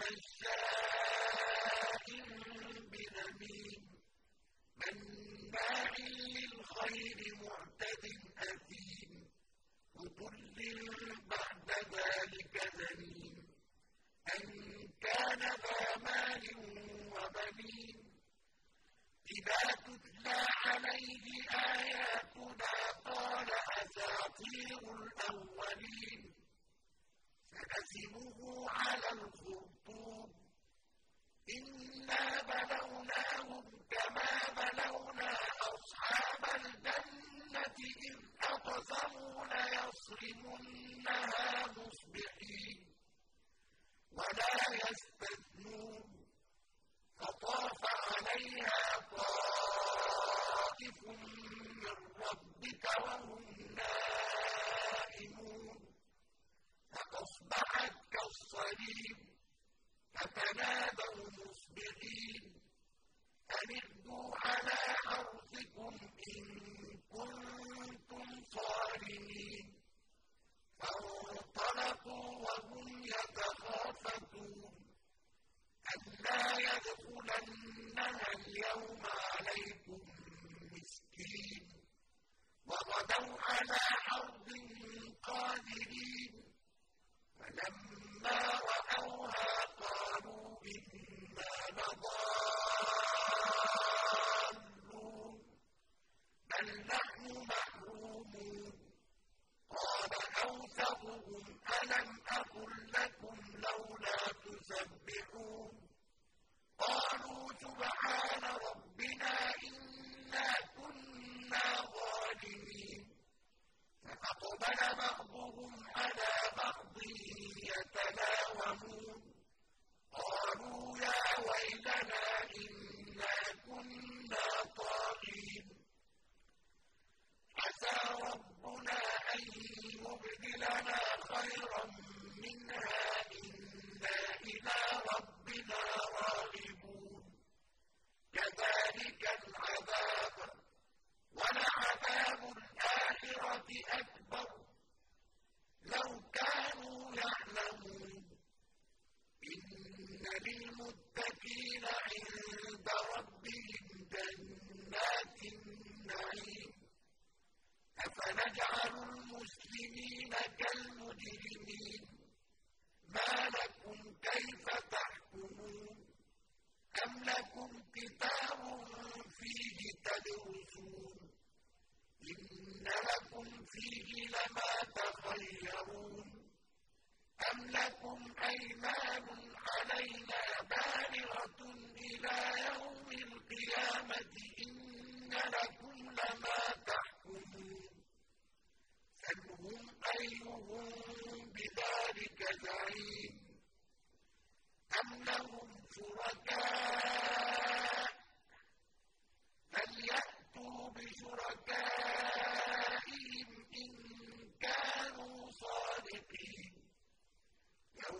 مشاء بنميم مناع للخير معتد أثيم عتل بعد ذلك أن كان ذا مال وبنين إذا تتلى عليه آياتنا قال أساطير الأولين سنسمه على الخرطوم. إنا بلوناهم كما بلونا أصحاب الجنة إذ أقسموا ليصرمنها مصبحين. ولا يستثنون كالصريم فتنادوا مصبحين أن اغدوا على حرثكم إن كنتم صارمين فانطلقوا وهم يتخافتون ألا يدخلنها اليوم عليكم مسكين وغدوا على حرب قادرين فلما فأقبل بعضهم على بعض يتلاومون قالوا يا ويلنا فيه لما تخيرون أم لكم أيمان علينا بالغة إلى يوم القيامة إن لكم لما تحكمون سلهم أيهم بذلك زعيم أم لهم شركاء فليأتوا بشركائهم إن كانوا صادقين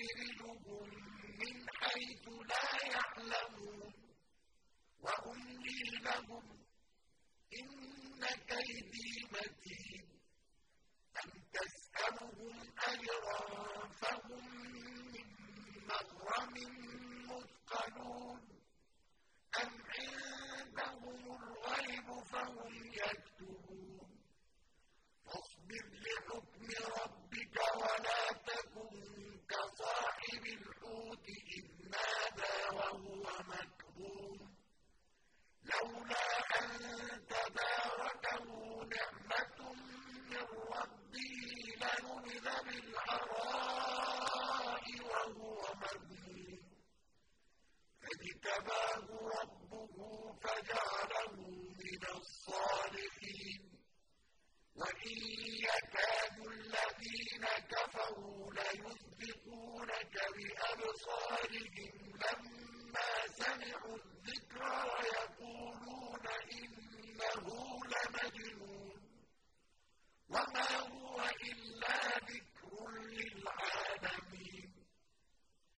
سنستدرجهم من وأملي لهم إن كيدي لنبذ